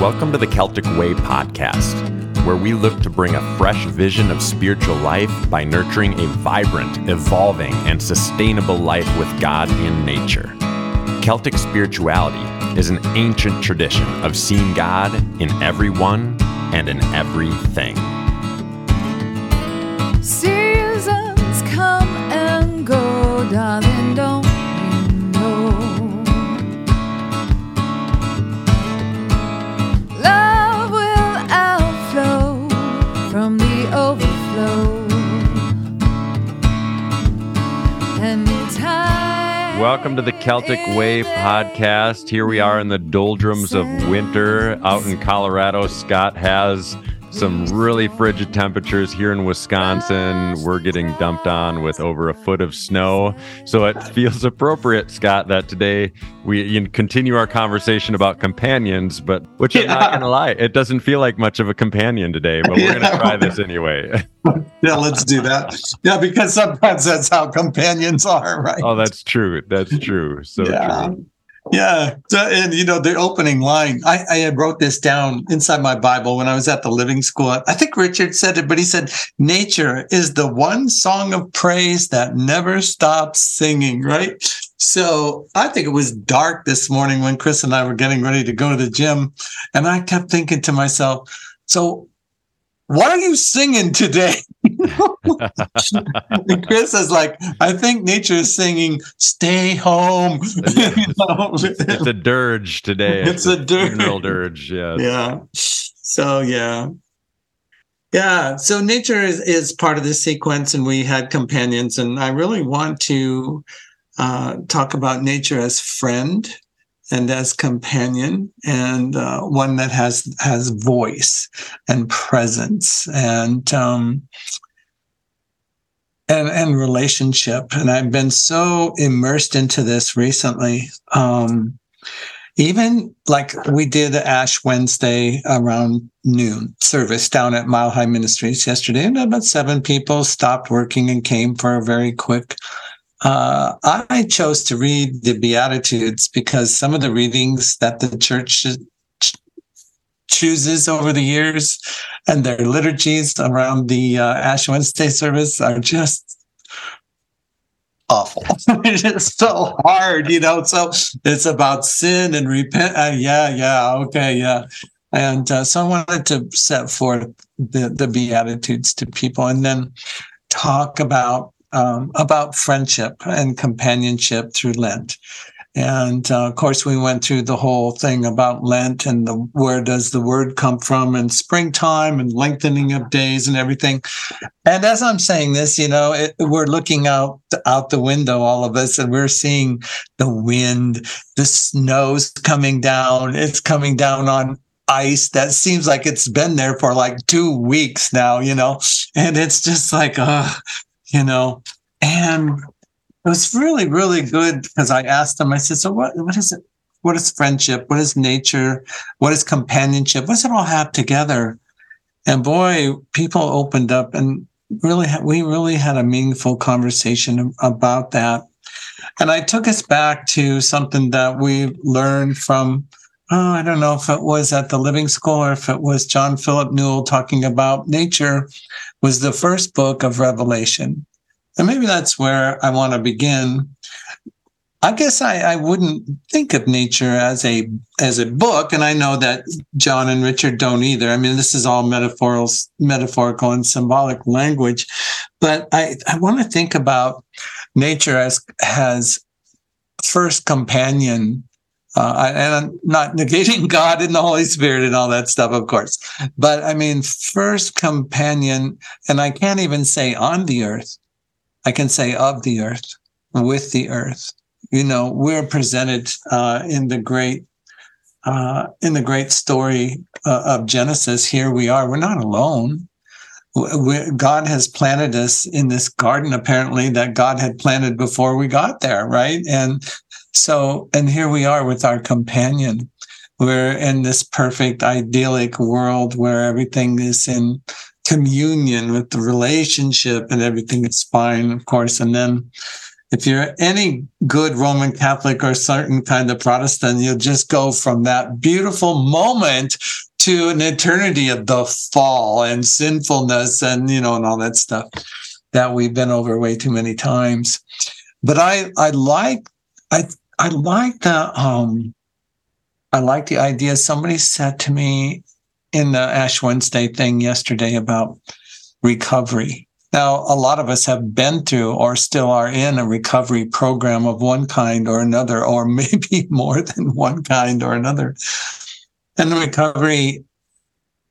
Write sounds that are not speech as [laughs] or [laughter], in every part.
Welcome to the Celtic Way podcast, where we look to bring a fresh vision of spiritual life by nurturing a vibrant, evolving, and sustainable life with God in nature. Celtic spirituality is an ancient tradition of seeing God in everyone and in everything. Seasons come and go, darling, Welcome to the Celtic Way podcast. Here we are in the doldrums of winter out in Colorado. Scott has some really frigid temperatures here in Wisconsin. We're getting dumped on with over a foot of snow. So it feels appropriate, Scott, that today we continue our conversation about companions, but which I'm not going to lie, it doesn't feel like much of a companion today, but we're going to try this [laughs] anyway. Yeah, let's do that. Yeah, because sometimes that's how companions are, right? oh, that's true. That's true. So yeah. true. Yeah. And you know, the opening line, I, I wrote this down inside my Bible when I was at the living school. I think Richard said it, but he said, nature is the one song of praise that never stops singing, right? So I think it was dark this morning when Chris and I were getting ready to go to the gym. And I kept thinking to myself, so what are you singing today? [laughs] Chris is like, I think nature is singing, stay home. [laughs] You know? It's a dirge today. [laughs] It's a dirge. funeral dirge. Yeah. yeah. So yeah. Yeah. So nature is, is part of this sequence and we had companions. And I really want to uh, talk about nature as friend and as companion and uh, one that has has voice and presence and um and and relationship. And i've been so immersed into this recently um even like we did the ash wednesday around noon service down at mile high ministries yesterday and about seven people stopped working and came for a very quick uh, I chose to read the Beatitudes because some of the readings that the church ch- chooses over the years and their liturgies around the uh, Ash Wednesday service are just awful. [laughs] it's so hard, you know. So it's about sin and repent. Uh, yeah, yeah, okay, yeah. And uh, so I wanted to set forth the, the Beatitudes to people and then talk about um, about friendship and companionship through Lent. And uh, of course, we went through the whole thing about Lent and the where does the word come from, and springtime and lengthening of days and everything. And as I'm saying this, you know, it, we're looking out out the window, all of us, and we're seeing the wind, the snow's coming down. It's coming down on ice that seems like it's been there for like two weeks now, you know, and it's just like, uh, you know, and it was really, really good because I asked him, I said, so what, what is it? What is friendship? What is nature? What is companionship? What does it all have together? And boy, people opened up and really, ha- we really had a meaningful conversation about that. And I took us back to something that we learned from, oh, I don't know if it was at the Living School or if it was John Philip Newell talking about nature was the first book of Revelation. And maybe that's where I want to begin. I guess I, I wouldn't think of nature as a as a book, and I know that John and Richard don't either. I mean, this is all metaphorical, metaphorical and symbolic language, but I, I want to think about nature as has first companion uh, and I'm not [laughs] negating God and the Holy Spirit and all that stuff, of course. But I mean, first companion, and I can't even say on the earth. I can say of the earth, with the earth. You know, we're presented uh, in the great, uh, in the great story uh, of Genesis. Here we are. We're not alone. We, God has planted us in this garden, apparently that God had planted before we got there, right? And so, and here we are with our companion. We're in this perfect, idyllic world where everything is in communion with the relationship and everything is fine, of course. And then if you're any good Roman Catholic or certain kind of Protestant, you'll just go from that beautiful moment to an eternity of the fall and sinfulness and you know and all that stuff that we've been over way too many times. But I I like I I like the um I like the idea somebody said to me in the Ash Wednesday thing yesterday about recovery now, a lot of us have been through or still are in a recovery program of one kind or another, or [laughs] maybe more than one kind or another. And the recovery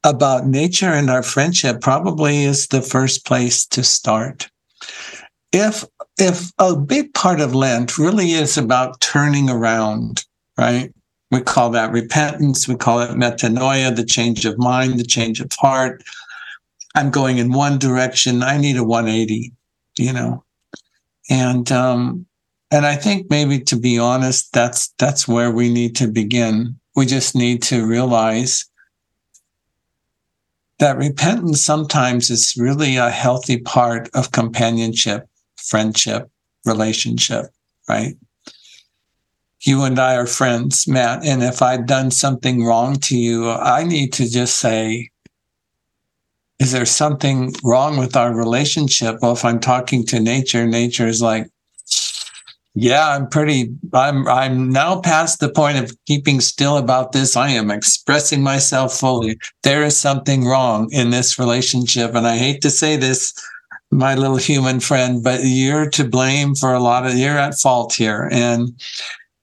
about nature and our friendship probably is the first place to start. If if a big part of Lent really is about turning around, right? We call that repentance, we call it metanoia, the change of mind, the change of heart, I'm going in one direction. I need a 180, you know. And um, and I think maybe to be honest, that's that's where we need to begin. We just need to realize that repentance sometimes is really a healthy part of companionship, friendship, relationship, right? You and I are friends, Matt. And if I've done something wrong to you, I need to just say, is there something wrong with our relationship? Well, if I'm talking to nature, nature is like, yeah, I'm pretty, I'm, I'm now past the point of keeping still about this. I am expressing myself fully. There is something wrong in this relationship. And I hate to say this, my little human friend, but you're to blame for a lot of, you're at fault here. And,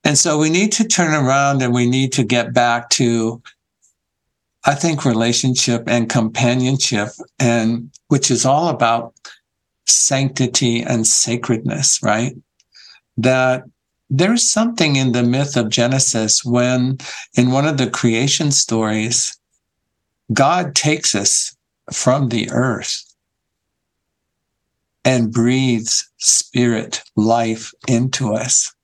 and so we need to turn around and we need to get back to I think relationship and companionship, and which is all about sanctity and sacredness, right? That there's something in the myth of Genesis when, in one of the creation stories, God takes us from the earth and breathes spirit, life into us.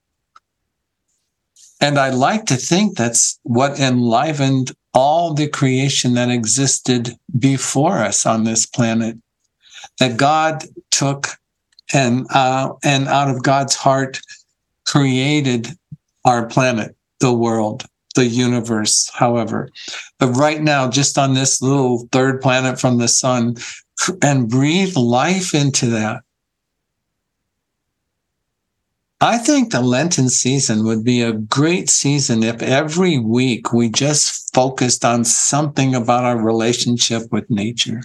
And I like to think that's what enlivened all the creation that existed before us on this planet. That God took and uh, and out of God's heart created our planet, the world, the universe, however. But right now, just on this little third planet from the sun, and breathe life into that. I think the Lenten season would be a great season if every week we just focused on something about our relationship with nature.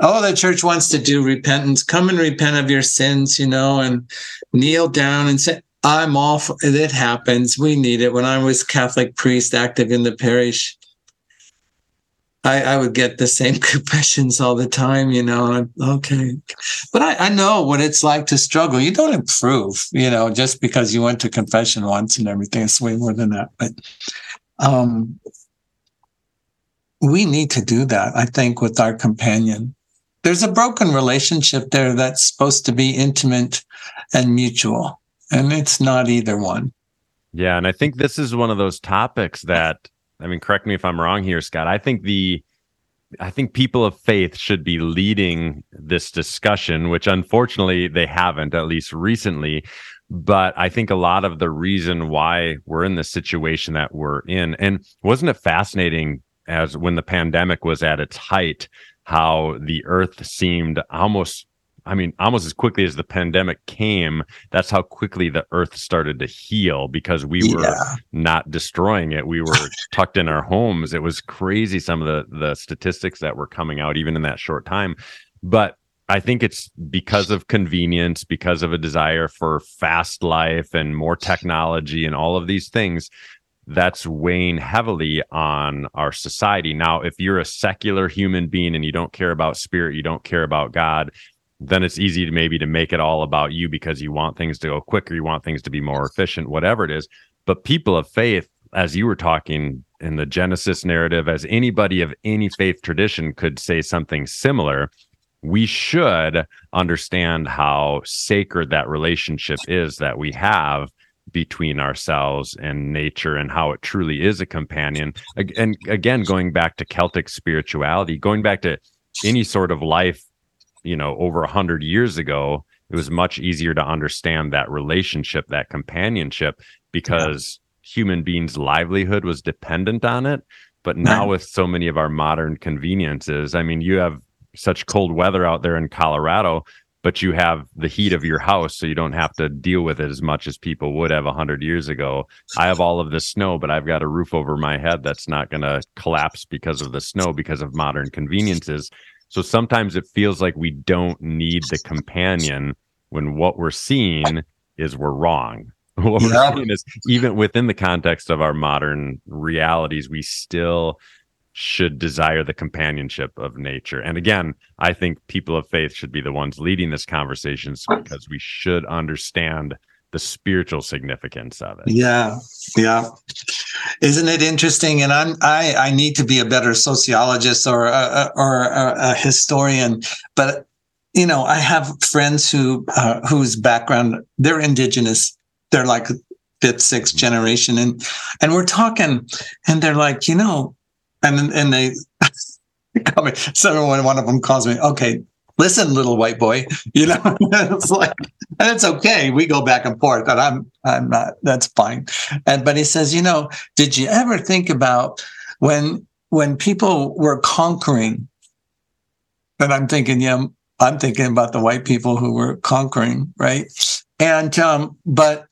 Oh, the church wants to do repentance. Come and repent of your sins, you know, and kneel down and say, I'm off. It happens. We need it. When I was Catholic priest active in the parish, I, I would get the same [laughs] confessions all the time, you know. okay, but I, I know what it's like to struggle. You don't improve, you know, just because you went to confession once and everything. It's way more than that. But um, we need to do that. I think with our companion, there's a broken relationship there that's supposed to be intimate and mutual, and it's not either one. Yeah, and I think this is one of those topics that I mean, correct me if I'm wrong here, Scott. I think the I think people of faith should be leading this discussion, which unfortunately they haven't, at least recently. But I think a lot of the reason why we're in the situation that we're in, and wasn't it fascinating as when the pandemic was at its height, how the earth seemed almost I mean, almost as quickly as the pandemic came, that's how quickly the earth started to heal because we were yeah. not destroying it. We were [laughs] tucked in our homes. It was crazy some of the the statistics that were coming out even in that short time. But I think it's because of convenience, because of a desire for fast life and more technology and all of these things that's weighing heavily on our society. Now, if you're a secular human being and you don't care about spirit, you don't care about God, then it's easy to maybe to make it all about you because you want things to go quicker, you want things to be more efficient, whatever it is. But people of faith, as you were talking in the Genesis narrative, as anybody of any faith tradition could say something similar, we should understand how sacred that relationship is that we have between ourselves and nature and how it truly is a companion. And again, going back to Celtic spirituality, going back to any sort of life you know over a hundred years ago it was much easier to understand that relationship, that companionship, because yeah. human beings' livelihood was dependent on it. But now, with so many of our modern conveniences, I mean, you have such cold weather out there in Colorado but you have the heat of your house so you don't have to deal with it as much as people would have 100 years ago i have all of the snow but i've got a roof over my head that's not going to collapse because of the snow because of modern conveniences so sometimes it feels like we don't need the companion when what we're seeing is we're wrong [laughs] what we're seeing is even within the context of our modern realities we still should desire the companionship of nature. And again, I think people of faith should be the ones leading this conversation because we should understand the spiritual significance of it. Yeah. Yeah. Isn't it interesting? And I'm, I, I need to be a better sociologist or a, or a, a historian, but you know, I have friends who, uh, whose background, they're indigenous. They're like fifth, sixth generation. And, and we're talking and they're like, you know, and and they [laughs] call me. So one of them calls me, okay, listen, little white boy, [laughs] you know, it's like, and it's okay. We go back and forth, but I'm I'm not. That's fine. And but he says, you know, did you ever think about when when people were conquering? And I'm thinking, yeah, I'm thinking about the white people who were conquering, right? And um, but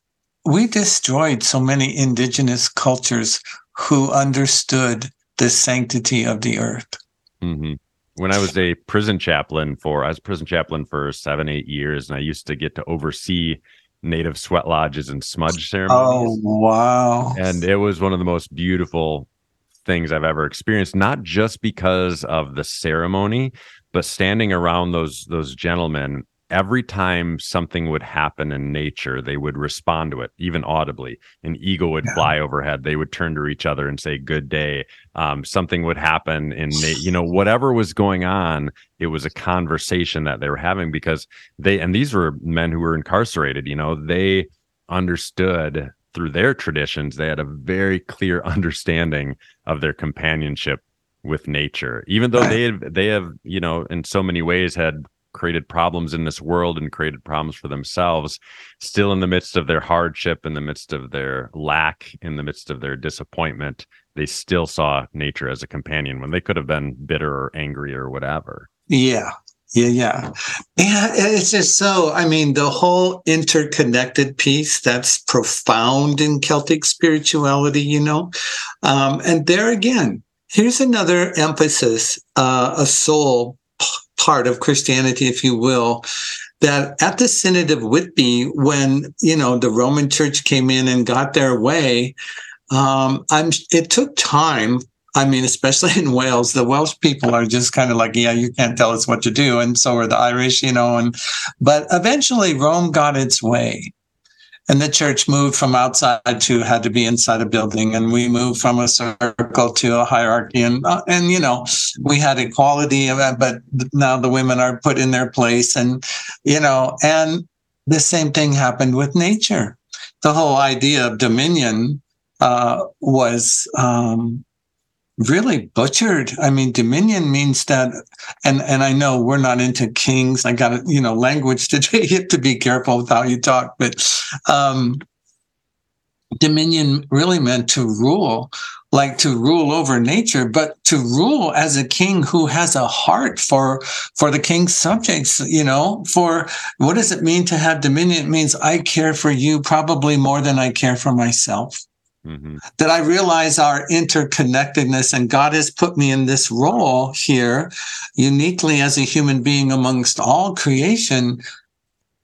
we destroyed so many indigenous cultures who understood the sanctity of the earth. Mm-hmm. When I was a prison chaplain for, I was prison chaplain for seven, eight years, and I used to get to oversee native sweat lodges and smudge ceremonies. Oh, wow. And it was one of the most beautiful things I've ever experienced, not just because of the ceremony, but standing around those those gentlemen every time something would happen in nature, they would respond to it, even audibly. An eagle would fly overhead. They would turn to each other and say, Good day. Um, something would happen in, you know, whatever was going on, it was a conversation that they were having because they, and these were men who were incarcerated, you know, they understood through their traditions, they had a very clear [laughs] understanding of their companionship with nature even though they have, they have you know in so many ways had created problems in this world and created problems for themselves still in the midst of their hardship in the midst of their lack in the midst of their disappointment they still saw nature as a companion when they could have been bitter or angry or whatever. Yeah. Yeah yeah. Yeah it's just so i mean the whole interconnected piece that's profound in celtic spirituality you know? Um, and there again here's another emphasis uh, a soul part of Christianity, if you will, that at the Synod of Whitby, when you know the Roman Church came in and got their way, um, I'm. It took time. I mean, especially [laughs] in Wales, the Welsh people are just kind of like, yeah, you can't tell us what to do, and so are the Irish, you know. And but eventually, Rome got its way, and the church moved from outside to had to be inside a building. And we moved from a circle to a hierarchy. And uh, and you know we had equality but now the women are put in their place. And you know and the same thing happened with nature. The whole idea of dominion uh, was um, really butchered. I mean, dominion means that, and and I know we're not into kings. I got you know language today. You have to be careful with how you talk, but um, dominion really meant to rule, like to rule over nature, but to rule as a king who has a heart for for the king's subjects. You know, for what does it mean to have dominion? It means I care for you probably more than I care for myself. Mm-hmm. That I realize our interconnectedness, and God has put me in this role here uniquely as a human being amongst all creation,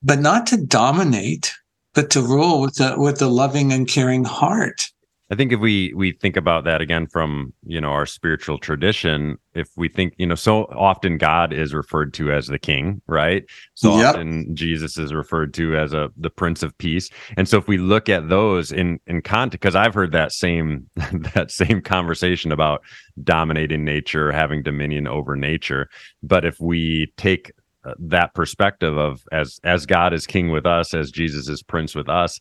but not to dominate, but to rule with a with a loving and caring heart. I think if we we think about that again from you know our spiritual tradition, if we think you know so often God is referred to as the King, right? So yep. often Jesus is referred to as a the Prince of Peace, and so if we look at those in in context, because I've heard that same [laughs] that same conversation about dominating nature, having dominion over nature, but if we take uh, that perspective of as as God is king with us, as Jesus is prince with us,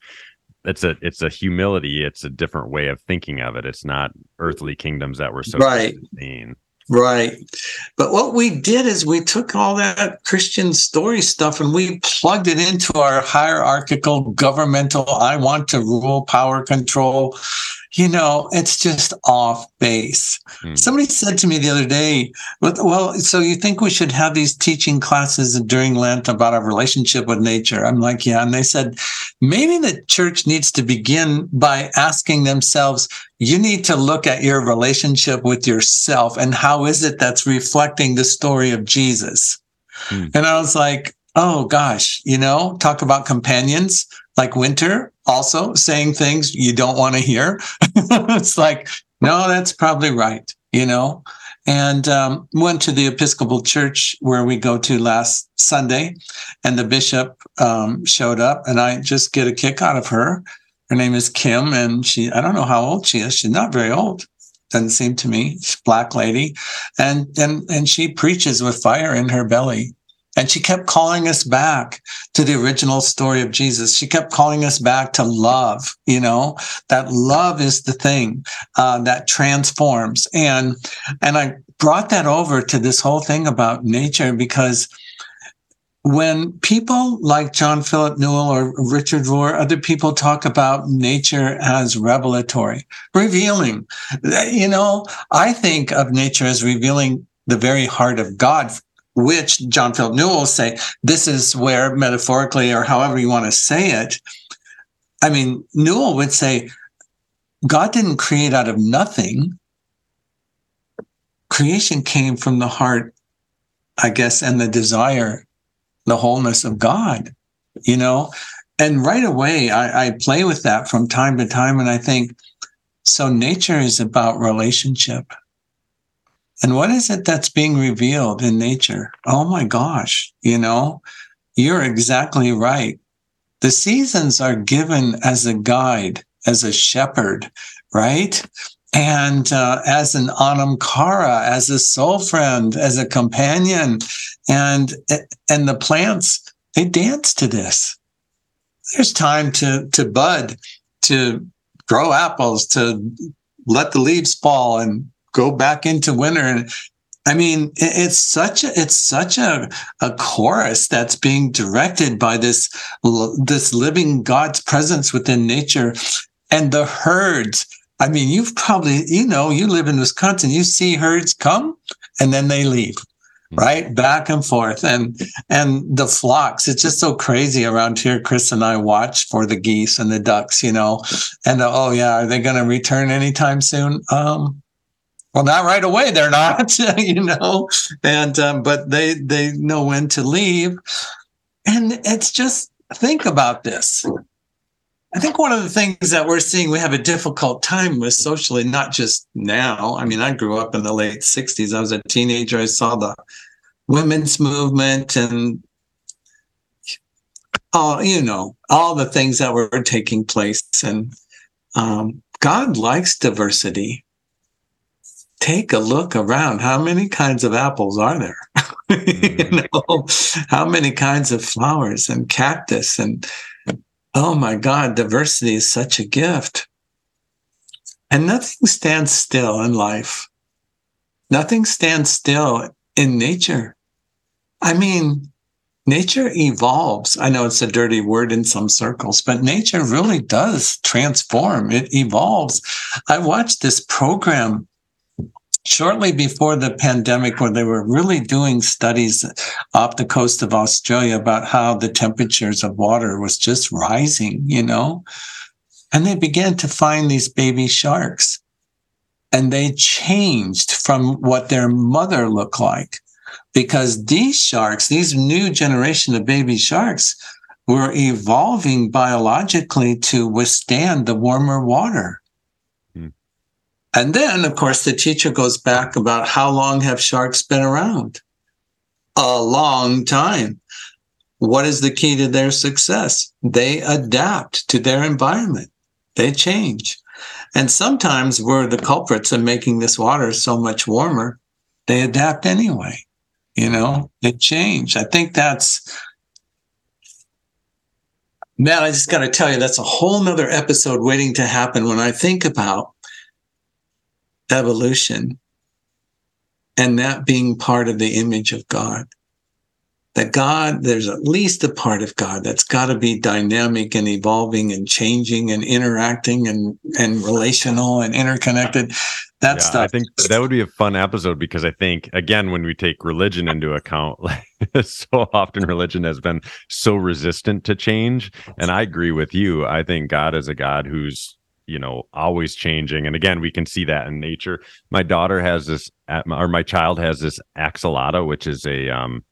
it's a it's a humility it's a different way of thinking of it it's not earthly kingdoms that we're so right Right. But what we did is we took all that Christian story stuff and we plugged it into our hierarchical governmental, I want to rule, power control. You know, it's just off base. Hmm. Somebody said to me the other day, well, so you think we should have these teaching classes during Lent about our relationship with nature? I'm like, yeah. And they said, maybe the church needs to begin by asking themselves, you need to look at your relationship with yourself and how is it that's reflecting the story of Jesus? Hmm. And I was like, oh gosh, you know, talk about companions like Winter also saying things you don't want to hear. [laughs] it's like, no, that's probably right, you know. And um, went to the Episcopal Church where we go to last Sunday, and the bishop um, showed up, and I just get a kick out of her. Her name is Kim, and she, I don't know how old she is. She's not very old. Doesn't seem to me. She's black lady. And, and, and she preaches with fire in her belly. And she kept calling us back to the original story of Jesus. She kept calling us back to love, you know, that love is the thing uh, that transforms. And, and I brought that over to this whole thing about nature because when people like John Philip Newell or Richard Rohr, other people talk about nature as revelatory, revealing, you know, I think of nature as revealing the very heart of God, which John Philip Newell will say, this is where metaphorically or however you want to say it. I mean, Newell would say, God didn't create out of nothing. Creation came from the heart, I guess, and the desire the wholeness of God, you know? And right away, I, I, play with that from time to time. And I think, so nature is about relationship. And what is it that's being revealed in nature? Oh my gosh, you know, you're exactly right. The seasons are given as a guide, as a shepherd, right? and uh, as an anam cara, as a soul friend, as a companion, and and the plants they dance to this. There's time to to bud, to grow apples, to let the leaves fall and go back into winter. And I mean, it's such a it's such a a chorus that's being directed by this this living God's presence within nature, and the herds I mean, you've probably, you know, you live in Wisconsin, you see herds come and then they leave, right? Back and forth. And and the flocks, it's just so crazy around here. Chris and I watch for the geese and the ducks, you know. And oh yeah, are they gonna return anytime soon? Um well, not right away. They're not, [laughs] you know, and um, but they they know when to leave, and it's just think about this. I think one of the things that we're seeing we have a difficult time with socially, not just now. I mean, I grew up in the late 60s. I was a teenager. I saw the women's movement and all, you know, all the things that were taking place. And um, God likes diversity. Take a look around. How many kinds of apples are there? [laughs] you mm. know, how many kinds of flowers and cactus and oh my God, diversity is such a gift. And nothing stands still in life. Nothing stands still in nature. I mean, nature evolves. I know it's a dirty word in some circles, but nature really does transform. It evolves. I watched this program shortly before the pandemic where they were really doing studies off the coast of Australia about how the temperatures of water was just rising, you know. And they began to find these baby sharks. And they changed from what their mother looked like because these sharks, these new generation of baby sharks, were evolving biologically to withstand the warmer water. And then, of course, the teacher goes back about how long have sharks been around? A long time. What is the key to their success? They adapt to their environment. They change. And sometimes we're the culprits in making this water so much warmer. They adapt anyway. You know, they change. I think that's, man, I just got to tell you, that's a whole nother episode waiting to happen when I think about evolution and that being part of the image of God. That God, there's at least a part of God that's got to be dynamic and evolving and changing and interacting and, and relational and interconnected. That Yeah, stuff. I think that would be a fun episode because I think again when we take religion into account, like [laughs] so often religion has been so resistant to change. And I agree with you. I think God is a God who's you know always changing. And again, we can see that in nature. My daughter has this, or my child has this axolotl, which is a um,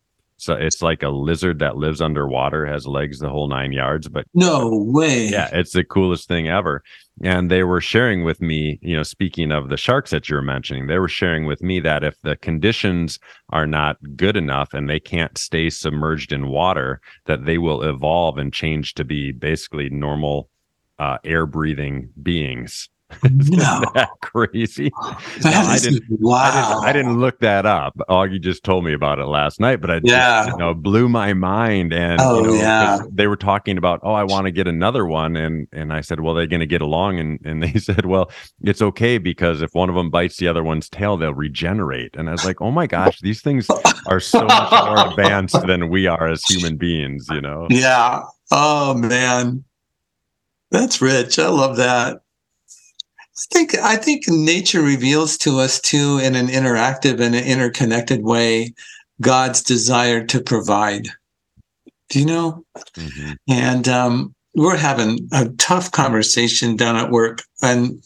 so it's like a lizard that lives underwater, has legs the whole nine yards, but no way. yeah, it's the coolest thing ever. And they were sharing with me, you know, speaking of the sharks that you were mentioning, they were sharing with me that if the conditions are not good enough and they can't stay submerged in water, that they will evolve and change to be basically normal uh, air breathing beings. [laughs] No. that crazy? That I didn't- wow. I didn't, I didn't look that up. Augie just told me about it last night, but I just, Yeah. you know, blew my mind. And Oh, you know, yeah. they were talking about, oh, I want to get another one, and and I said, well, they're going to get along, and and they [laughs] said, well, it's okay because if one of them bites the other one's tail, they'll regenerate. And I was like, oh my gosh, these things are so much more [laughs] advanced than we are as human beings. You know? Yeah. Oh man. That's rich. I love that. I think I think nature reveals to us too in an interactive and an interconnected way God's desire to provide. Do you know? Mhm. And um, we're having a tough conversation down at work, and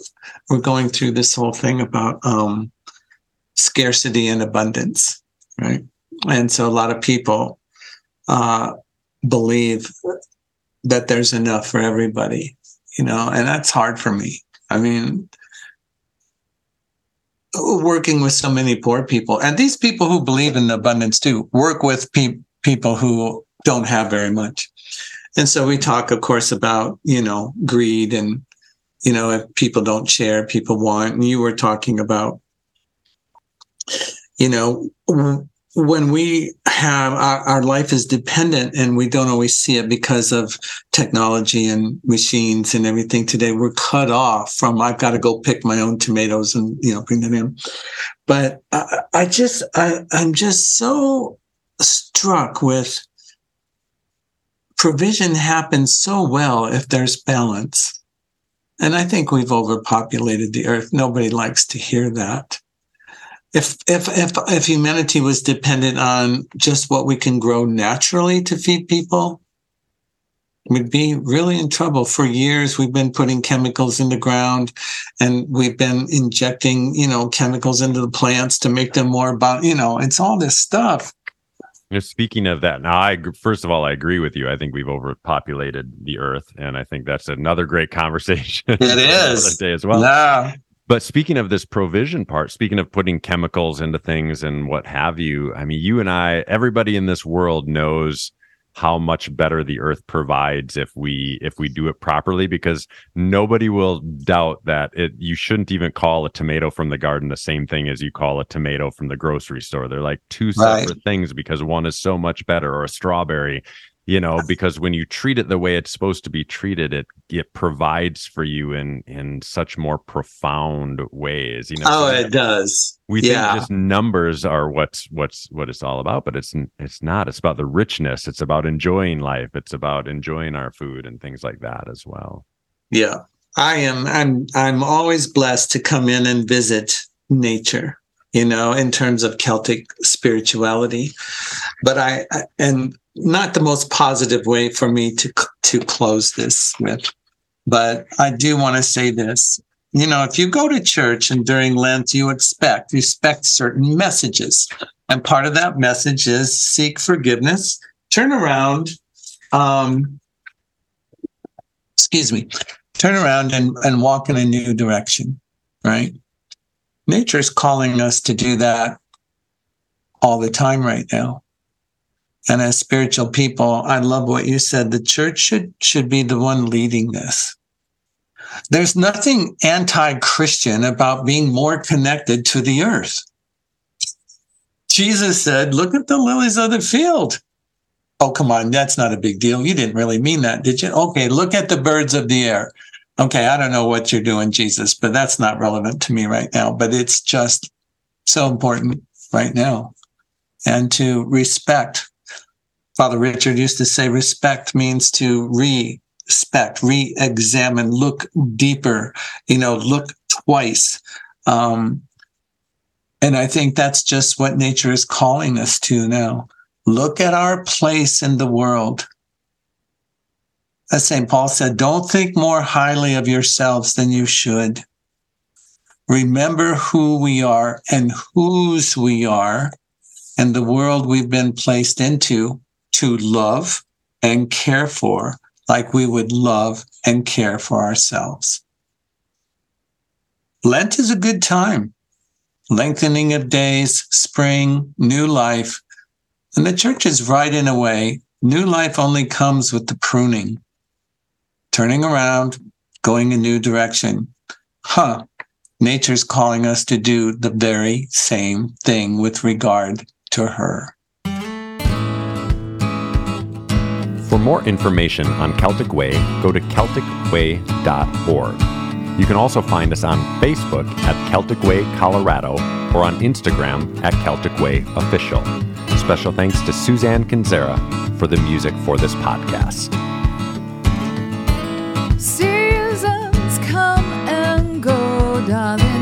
we're going through this whole thing about um, scarcity and abundance, right? And so a lot of people uh, believe that there's enough for everybody, you know, and that's hard for me. I mean, working with so many poor people, and these people who believe in abundance too work with pe- people who don't have very much. And so we talk, of course, about, you know, greed and, you know, if people don't share, people want. And you were talking about, you know, when we have our, our life is dependent and we don't always see it because of technology and machines and everything today, we're cut off from, I've got to go pick my own tomatoes and, you know, bring them in. But I, I just, I, I'm just so struck with provision happens so well if there's balance. And I think we've overpopulated the earth. Nobody likes to hear that. If if if if humanity was dependent on just what we can grow naturally to feed people, we'd be really in trouble. For years, we've been putting chemicals in the ground, and we've been injecting, you know, chemicals into the plants to make them more about, you know, it's all this stuff. Speaking of that, now I first of all I agree with you. I think we've overpopulated the earth, and I think that's another great [laughs] conversation. It is day as well. yeah. But speaking of this provision part, speaking of putting chemicals into things and what have you, I mean, you and I, everybody in this world knows how much better the earth provides if we if we do it properly because nobody will doubt that it you shouldn't even call a tomato from the garden the same thing as you call a tomato from the grocery store they're like two Right. separate things because one is so much better or a strawberry you know because when you treat it the way it's supposed to be treated it it provides for you in in such more profound ways you know Oh, it does. we yeah. think just numbers are what's what's what it's all about but it's it's not it's about the richness it's about enjoying life it's about enjoying our food and things like that as well Yeah. I am I'm I'm always blessed to come in and visit nature, you know, in terms of Celtic spirituality. But I, I and not the most positive way for me to to close this with. But I do want to say this. You know, if you go to church and during Lent you expect you expect certain messages. And part of that message is seek forgiveness, turn around, um, excuse me, turn around and, and walk in a new direction, right? Nature is calling us to do that all the time right now. And as spiritual people, I love what you said. The church should should be the one leading this. There's nothing anti-Christian about being more connected to the earth. Jesus said, look at the lilies of the field. Oh, come on. That's not a big deal. You didn't really mean that, did you? Okay. Look at the birds of the air. Okay. I don't know what you're doing, Jesus, but that's not relevant to me right now. But it's just so important. right now and to respect. Father Richard used to say respect means to respect, re examine, look deeper, you know, look twice. Um, and I think that's just what nature is calling us to now. Look at our place in the world. As St. Paul said, don't think more highly of yourselves than you should. Remember who we are and whose we are and the world we've been placed into to love and care for like we would love and care for ourselves. Lent is a good time. Lengthening of days, spring, new life. And the church is right in a way. New life only comes with the pruning, turning around, going a new direction. Huh. Nature's calling us to do the very same thing with regard to her. For more information on Celtic Way, go to CelticWay.org. You can also find us on Facebook at Celtic Way Colorado or on Instagram at Celtic Way Official. Special thanks to Suzanne Kinzera for the music for this podcast. Seasons come and go, darling,